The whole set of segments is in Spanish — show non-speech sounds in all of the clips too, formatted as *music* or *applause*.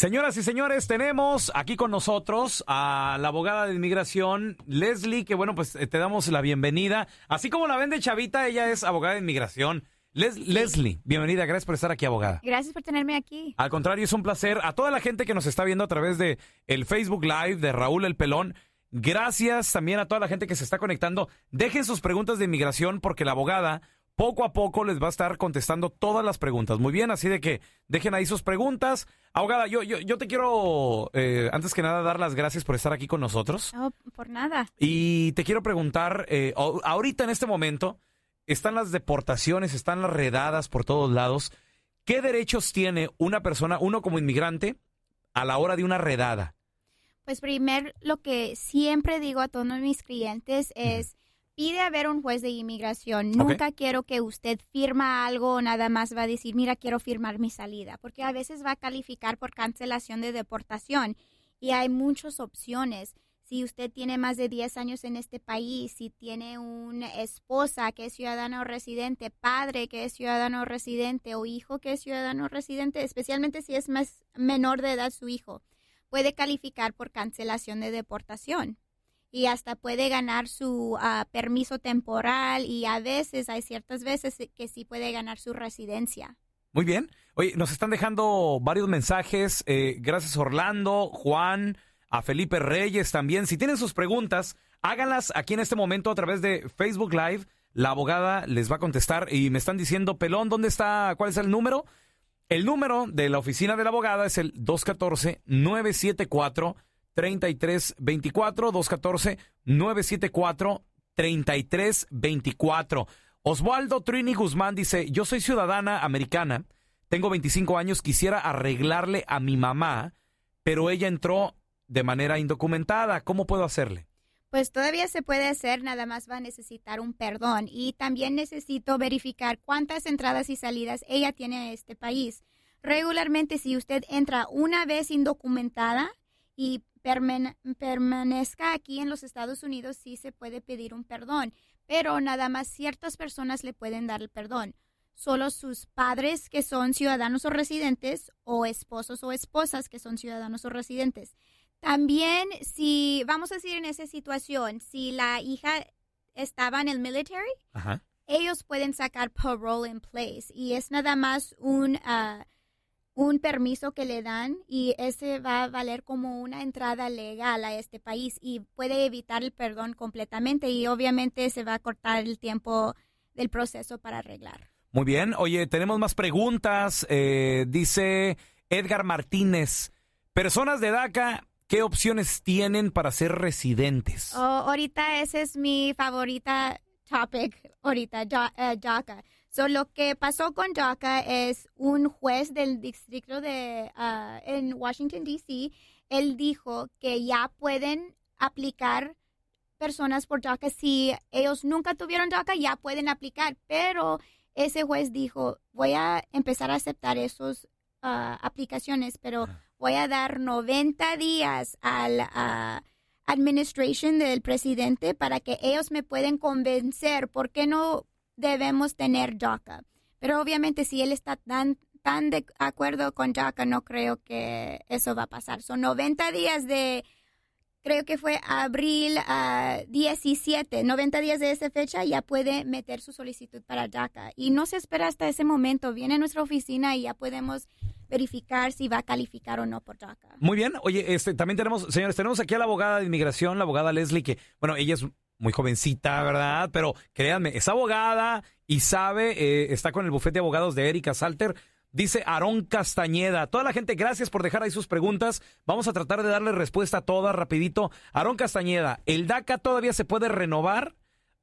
Señoras y señores, tenemos aquí con nosotros a la abogada de inmigración, Leslie, que bueno, pues eh, te damos la bienvenida. Así como la vende Chavita, ella es abogada de inmigración. Les- Leslie, bienvenida, gracias por estar aquí, abogada. Gracias por tenerme aquí. Al contrario, es un placer. A toda la gente que nos está viendo a través de el Facebook Live de Raúl El Pelón, gracias también a toda la gente que se está conectando. Dejen sus preguntas de inmigración porque la abogada poco a poco les va a estar contestando todas las preguntas. Muy bien, así de que dejen ahí sus preguntas. Abogada, yo, yo, yo te quiero, eh, antes que nada, dar las gracias por estar aquí con nosotros. No, por nada. Y te quiero preguntar, eh, ahorita en este momento, están las deportaciones, están las redadas por todos lados. ¿Qué derechos tiene una persona, uno como inmigrante, a la hora de una redada? Pues primero, lo que siempre digo a todos mis clientes es, pide a ver un juez de inmigración. Nunca quiero que usted firma algo o nada más va a decir, mira, quiero firmar mi salida, porque a veces va a calificar por cancelación de deportación y hay muchas opciones. Si usted tiene más de 10 años en este país, si tiene una esposa que es ciudadano residente, padre que es ciudadano residente o hijo que es ciudadano residente, especialmente si es más menor de edad su hijo, puede calificar por cancelación de deportación y hasta puede ganar su ah, permiso temporal y a veces, hay ciertas veces que sí puede ganar su residencia. Muy bien. Oye, nos están dejando varios mensajes. eh, gracias Orlando, Juan, a Felipe Reyes también. Si tienen sus preguntas, háganlas aquí en este momento a través de Facebook Live. La abogada les va a contestar y me están diciendo, Pelón, ¿dónde está? ¿Cuál es el número? El número de la oficina de la abogada es el 214-974-3324. 214-974-3324. Osvaldo Trini Guzmán dice, yo soy ciudadana americana, tengo 25 años, quisiera arreglarle a mi mamá, pero ella entró de manera indocumentada. ¿Cómo puedo hacerle? Pues todavía se puede hacer, nada más va a necesitar un perdón. Y también necesito verificar cuántas entradas y salidas ella tiene a este país. Regularmente, si usted entra una vez indocumentada y permane- permanezca aquí en los Estados Unidos, sí se puede pedir un perdón. Pero nada más ciertas personas le pueden dar el perdón. Solo sus padres que son ciudadanos o residentes o esposos o esposas que son ciudadanos o residentes. También, si vamos a decir en esa situación, si la hija estaba en el military, Ajá. ellos pueden sacar parole in place y es nada más un, ah, un permiso que le dan y ese va a valer como una entrada legal a este país y puede evitar el perdón completamente y obviamente se va a cortar el tiempo del proceso para arreglar. Muy bien. Oye, tenemos más preguntas. Eh, dice Edgar Martínez. Personas de DACA, ¿qué opciones tienen para ser residentes? Oh, ahorita ese es mi favorita topic, ahorita, eh, DACA. So, lo que pasó con DACA es un juez del distrito de ah, en Washington D.C. Él dijo que ya pueden aplicar personas por DACA si ellos nunca tuvieron DACA ya pueden aplicar, pero ese juez dijo voy a empezar a aceptar esas aplicaciones, pero voy a dar 90 días al ah, administration del presidente para que ellos me pueden convencer. Por qué no debemos tener DACA. Pero obviamente si él está tan, tan de acuerdo con DACA, no creo que eso va a pasar. Son 90 días de, creo que fue abril ah, 17, 90 días de esa fecha, ya puede meter su solicitud para DACA. Y no se espera hasta ese momento. Viene a nuestra oficina y ya podemos verificar si va a calificar o no por DACA. Muy bien. Oye, este, también tenemos, señores, tenemos aquí a la abogada de inmigración, la abogada Leslie, que, bueno, ella es muy jovencita, ¿verdad? Pero créanme, es abogada y sabe, eh, está con el bufete de abogados de Erika Salter. Dice Aarón Castañeda. Toda la gente, gracias por dejar ahí sus preguntas. Vamos a tratar de darle respuesta a todas rapidito. Aarón Castañeda, ¿el DACA todavía se puede renovar?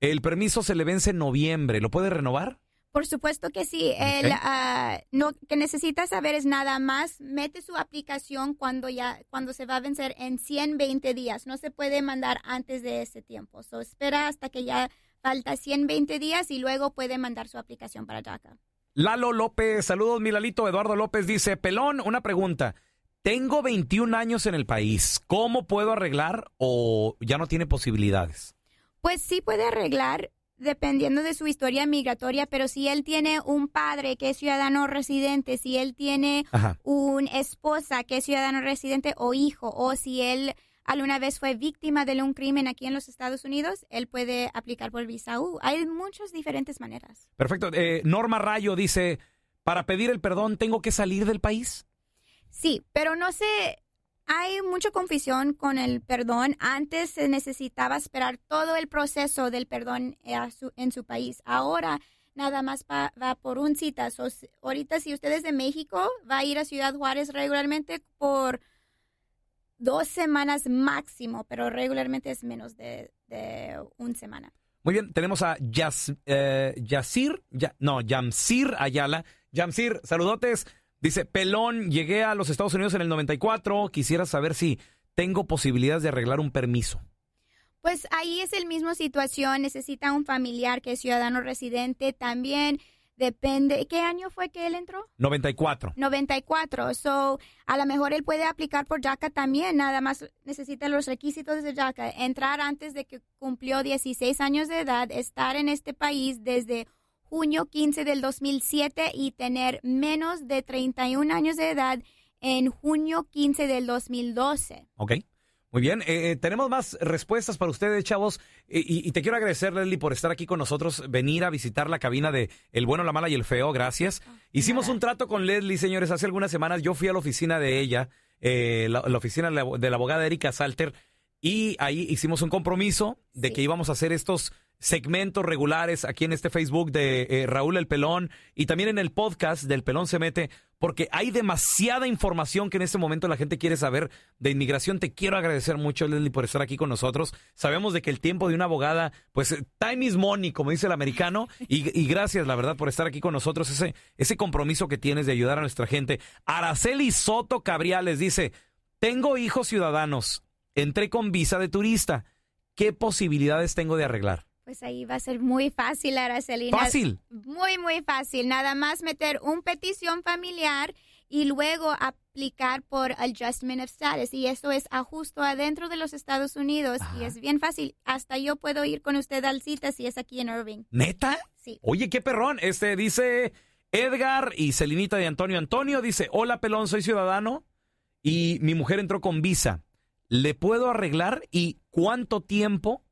El permiso se le vence en noviembre. ¿Lo puede renovar? Por supuesto que sí. El, ah, no, que necesita saber es nada más, mete su aplicación cuando ya, cuando se va a vencer en 120 días. No se puede mandar antes de ese tiempo. So, espera hasta que ya falta 120 días y luego puede mandar su aplicación para DACA. Lalo López, saludos, Milalito. Eduardo López dice, Pelón, una pregunta. Tengo 21 años en el país. ¿Cómo puedo arreglar o ya no tiene posibilidades? Pues sí puede arreglar dependiendo de su historia migratoria, pero si él tiene un padre que es ciudadano residente, si él tiene Ajá. una esposa que es ciudadano residente o hijo, o si él alguna vez fue víctima de un crimen aquí en los Estados Unidos, él puede aplicar por visa U. Hay muchas diferentes maneras. Perfecto. Eh, Norma Rayo dice, para pedir el perdón, ¿tengo que salir del país? Sí, pero no sé, hay mucha confusión con el perdón. Antes se necesitaba esperar todo el proceso del perdón en su país. Ahora nada más va por un cita. Ahorita si usted es de México, va a ir a Ciudad Juárez regularmente por dos semanas máximo, pero regularmente es menos de, de una semana. Muy bien, tenemos a Yas, eh, Yasir, Ya- no, Yamsir Ayala. Yamsir, saludotes. Dice, Pelón, llegué a los Estados Unidos en el 94. Quisiera saber si tengo posibilidades de arreglar un permiso. Pues ahí es el mismo situación, necesita un familiar que es ciudadano residente, también depende, ¿qué año fue que él entró? 94. 94, so a lo mejor él puede aplicar por DACA también, nada más necesita los requisitos de DACA, entrar antes de que cumplió 16 años de edad, estar en este país desde junio 15 del 2007 y tener menos de 31 años de edad en junio 15 del 2012. Ok. Muy bien, eh, eh, tenemos más respuestas para ustedes, chavos. Eh, y, y te quiero agradecer, Leslie, por estar aquí con nosotros, venir a visitar la cabina de El Bueno, la Mala y el Feo. Gracias. Hicimos un trato con Leslie, señores, hace algunas semanas. Yo fui a la oficina de ella, eh, la, la oficina de la, de la abogada Erika Salter, y ahí hicimos un compromiso de que íbamos a hacer estos segmentos regulares aquí en este Facebook de eh, Raúl El Pelón y también en el podcast del Pelón se mete, porque hay demasiada información que en este momento la gente quiere saber de inmigración. Te quiero agradecer mucho, Leslie, por estar aquí con nosotros. Sabemos de que el tiempo de una abogada, pues eh, time is money, como dice el americano, y, y gracias, la verdad, por estar aquí con nosotros, ese, ese compromiso que tienes de ayudar a nuestra gente. Araceli Soto Cabriales dice, tengo hijos ciudadanos, entré con visa de turista. ¿Qué posibilidades tengo de arreglar? Pues ahí va a ser muy fácil, Aracelina. Fácil. Muy, muy fácil. Nada más meter un petición familiar y luego aplicar por Adjustment of Status. Y eso es ajusto adentro de los Estados Unidos. Y es bien fácil. Hasta yo puedo ir con usted al cita si es aquí en Irving. ¿Neta? Sí. Oye, qué perrón. Este dice Edgar y Celinita de Antonio. Antonio dice, hola pelón, soy ciudadano y mi mujer entró con visa. ¿Le puedo arreglar? ¿Y cuánto tiempo?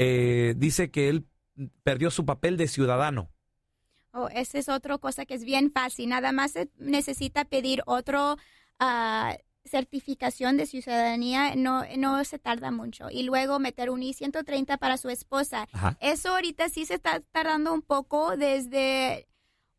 Eh, dice que él perdió su papel de ciudadano. Oh, esa es otra cosa que es bien fácil. Nada más se necesita pedir otro ah, certificación de ciudadanía. No, no se tarda mucho. Y luego meter un I-130 para su esposa. Ajá. Eso ahorita sí se está tardando un poco desde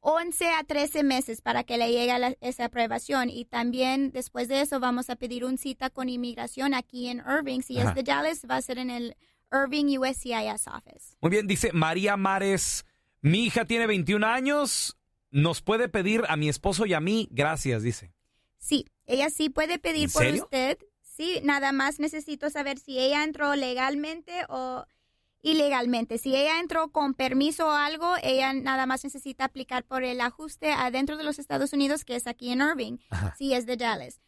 11 a 13 meses para que le llegue la, esa aprobación y también después de eso vamos a pedir una cita con inmigración aquí en Irving. Si Ajá. es de Dallas, va a ser en el Irving USCIS office. Muy bien, dice María Mares, mi hija tiene 21 años, nos puede pedir a mi esposo y a mí, gracias, dice. Sí, ella sí puede pedir ¿En por serio? usted. Sí, nada más necesito saber si ella entró legalmente o ilegalmente. Si ella entró con permiso o algo, ella nada más necesita aplicar por el ajuste adentro de los Estados Unidos, que es aquí en Irving, Ajá. si es de Dallas.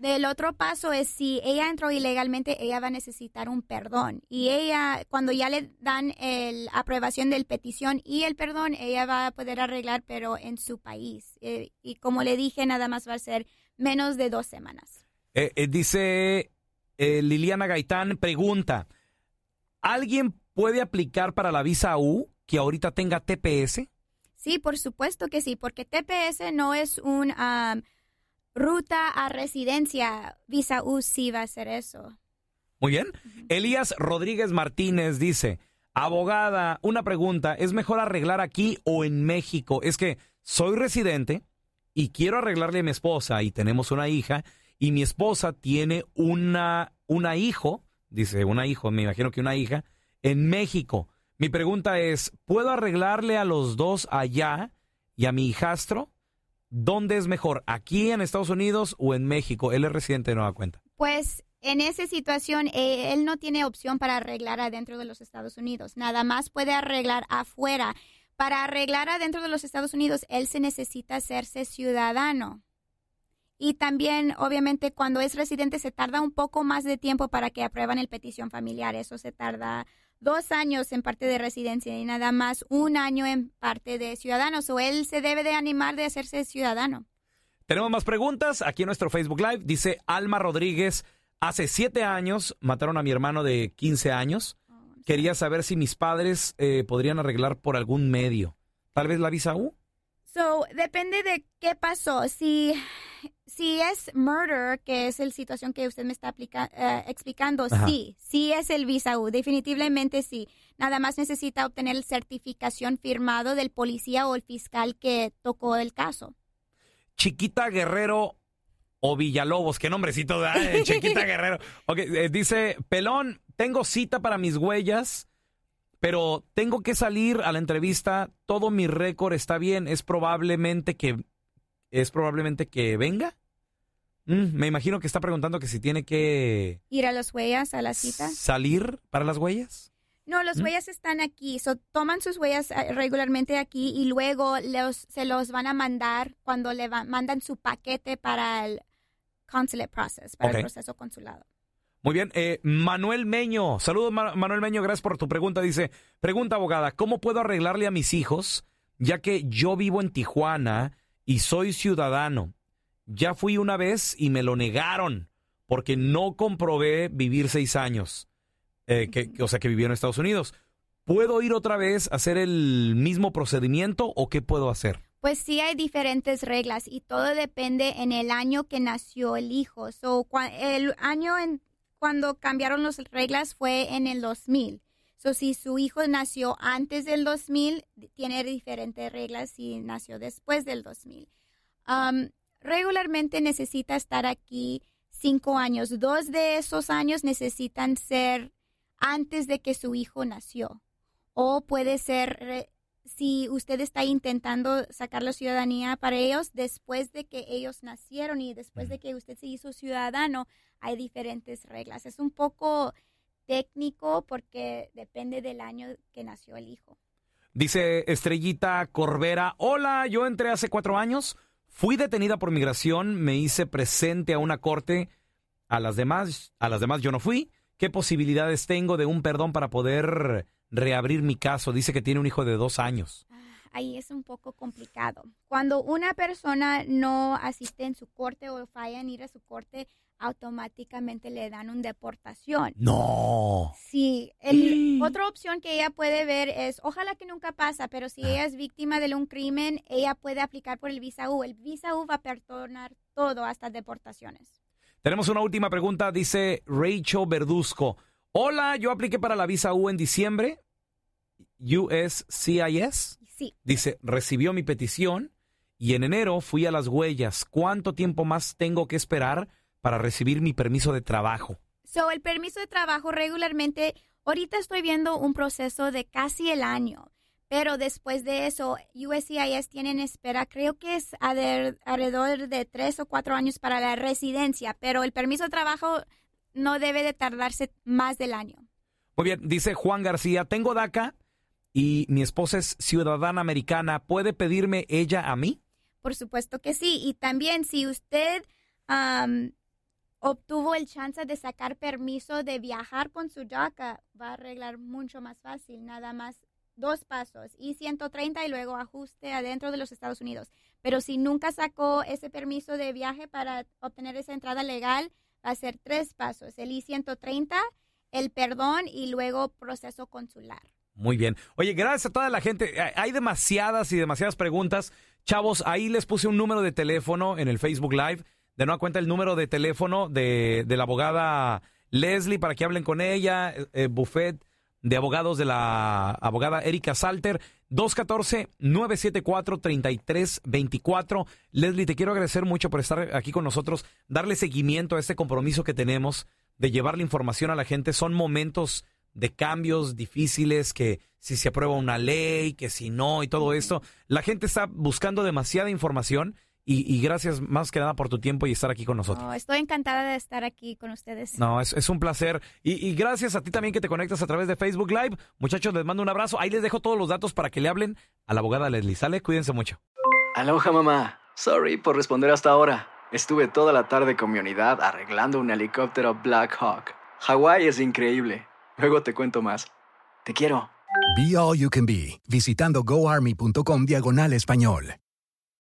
Del otro paso es si ella entró ilegalmente, ella va a necesitar un perdón. Y ella, cuando ya le dan la aprobación del petición y el perdón, ella va a poder arreglar, pero en su país. Eh, y como le dije, nada más va a ser menos de dos semanas. Eh, eh, dice eh, Liliana Gaitán, pregunta, ¿alguien puede aplicar para la visa U que ahorita tenga TPS? Sí, por supuesto que sí, porque TPS no es un um, ruta a residencia. Visa U sí va a ser eso. Muy bien. Elías Rodríguez Martínez dice, abogada, una pregunta, ¿es mejor arreglar aquí o en México? Es que soy residente y quiero arreglarle a mi esposa y tenemos una hija y mi esposa tiene una, una hijo, dice una hijo, me imagino que una hija, en México. Mi pregunta es, ¿puedo arreglarle a los dos allá y a mi hijastro? ¿Dónde es mejor, aquí en Estados Unidos o en México? Él es residente de Nueva Cuenta. Pues en esa situación, eh, él no tiene opción para arreglar adentro de los Estados Unidos. Nada más puede arreglar afuera. Para arreglar adentro de los Estados Unidos, él se necesita hacerse ciudadano. Y también, obviamente, cuando es residente se tarda un poco más de tiempo para que aprueban el petición familiar. Eso se tarda dos años en parte de residencia y nada más un año en parte de ciudadanos. O él se debe de animar de hacerse ciudadano. Tenemos más preguntas aquí en nuestro Facebook Live. Dice Alma Rodríguez, hace siete años mataron a mi hermano de 15 años. Quería saber si mis padres eh, podrían arreglar por algún medio. Tal vez la visa U. So, depende de qué pasó. Si, si es murder, que es la situación que usted me está aplica- eh, explicando, Ajá. sí, sí es el visa U, definitivamente sí. Nada más necesita obtener el certificación firmado del policía o el fiscal que tocó el caso. Chiquita Guerrero o Villalobos. Qué nombrecito da, eh, *laughs* Chiquita Guerrero. Ok, eh, dice, Pelón, tengo cita para mis huellas, pero tengo que salir a la entrevista. Todo mi récord está bien. Es probablemente que es probablemente que venga. Mm, me imagino que está preguntando que si tiene que Ir a las huellas, a la cita. salir para las huellas. No, los huellas están aquí. So, toman sus huellas eh, regularmente aquí y luego los, se los van a mandar cuando le va- mandan su paquete para el consulate process, para el proceso consulado. Muy bien, eh, Manuel Meño. Saludos, Ma- Manuel Meño, gracias por tu pregunta. Dice, pregunta abogada, ¿cómo puedo arreglarle a mis hijos ya que yo vivo en Tijuana y soy ciudadano? Ya fui una vez y me lo negaron porque no comprobé vivir seis años, eh, que, o sea, que viví en Estados Unidos. ¿Puedo ir otra vez a hacer el mismo procedimiento o qué puedo hacer? Pues sí hay diferentes reglas y todo depende en el año que nació el hijo. So, el año en cuando cambiaron las reglas fue en el 2000. So, si su hijo nació antes del 2000, tiene diferentes reglas si nació después del 2000. Um, regularmente necesita estar aquí cinco años. Dos de esos años necesitan ser antes de que su hijo nació. O puede ser si usted está intentando sacar la ciudadanía para ellos después de que ellos nacieron y después de que usted se hizo ciudadano, hay diferentes reglas. Es un poco técnico porque depende del año que nació el hijo. Dice Estrellita Corbera, hola, yo entré hace cuatro años, fui detenida por migración, me hice presente a una corte, a las demás, a las demás yo no fui. ¿Qué posibilidades tengo de un perdón para poder reabrir mi caso? Dice que tiene un hijo de dos años. Ahí es un poco complicado. Cuando una persona no asiste en su corte o falla en ir a su corte, automáticamente le dan una deportación. No. Sí, el- *gasps* otra opción que ella puede ver es, ojalá que nunca pasa, pero si ella es víctima de un crimen, ella puede aplicar por el visa U. El visa U va a perdonar todo hasta deportaciones. Tenemos una última pregunta, dice Rachel Verduzco. Hola, yo apliqué para la visa U en diciembre USCIS. Sí. Dice, recibió mi petición y en enero fui a las huellas. ¿Cuánto tiempo más tengo que esperar para recibir mi permiso de trabajo? So, el permiso de trabajo regularmente, ahorita estoy viendo un proceso de casi el año, pero después de eso, USCIS tienen espera, creo que es alrededor de tres o cuatro años para la residencia, pero el permiso de trabajo no debe de tardarse más del año. Muy bien, dice Juan García, tengo DACA y mi esposa es ciudadana americana, ¿puede pedirme ella a mí? Por supuesto que sí, y también si usted obtuvo el chance de sacar permiso de viajar con su DACA, va a arreglar mucho más fácil, nada más dos pasos y 130 y luego ajuste adentro de los Estados Unidos. Pero si nunca sacó ese permiso de viaje para obtener esa entrada legal, va a ser tres pasos, el I-130, el perdón y luego proceso consular. Muy bien. Oye, gracias a toda la gente. Hay- demasiadas y demasiadas preguntas. Chavos, ahí les puse un número de teléfono en el Facebook Live. De nueva cuenta el número de teléfono de, de la abogada Leslie para que hablen con ella. eh, eh, buffet de abogados de la abogada Erika Salter. 214-974-3324. Leslie, te quiero agradecer mucho por estar aquí con nosotros, darle seguimiento a este compromiso que tenemos de llevar la información a la gente. Son momentos de cambios difíciles, que si se aprueba una ley, que si no y todo esto. La gente está buscando demasiada información y, y gracias más que nada por tu tiempo y estar aquí con nosotros. Oh, estoy encantada de estar aquí con ustedes. No, es, es un placer. Y, y gracias a ti también que te conectas a través de Facebook Live. Muchachos, les mando un abrazo. Ahí les dejo todos los datos para que le hablen a la abogada Leslie. Sale, cuídense mucho. Aloha mamá. Sorry por responder hasta ahora. Estuve toda la tarde con mi unidad arreglando un helicóptero Black Hawk. Hawái es increíble. Luego te cuento más. Te quiero. Be All You Can Be, visitando goarmy.com diagonal español.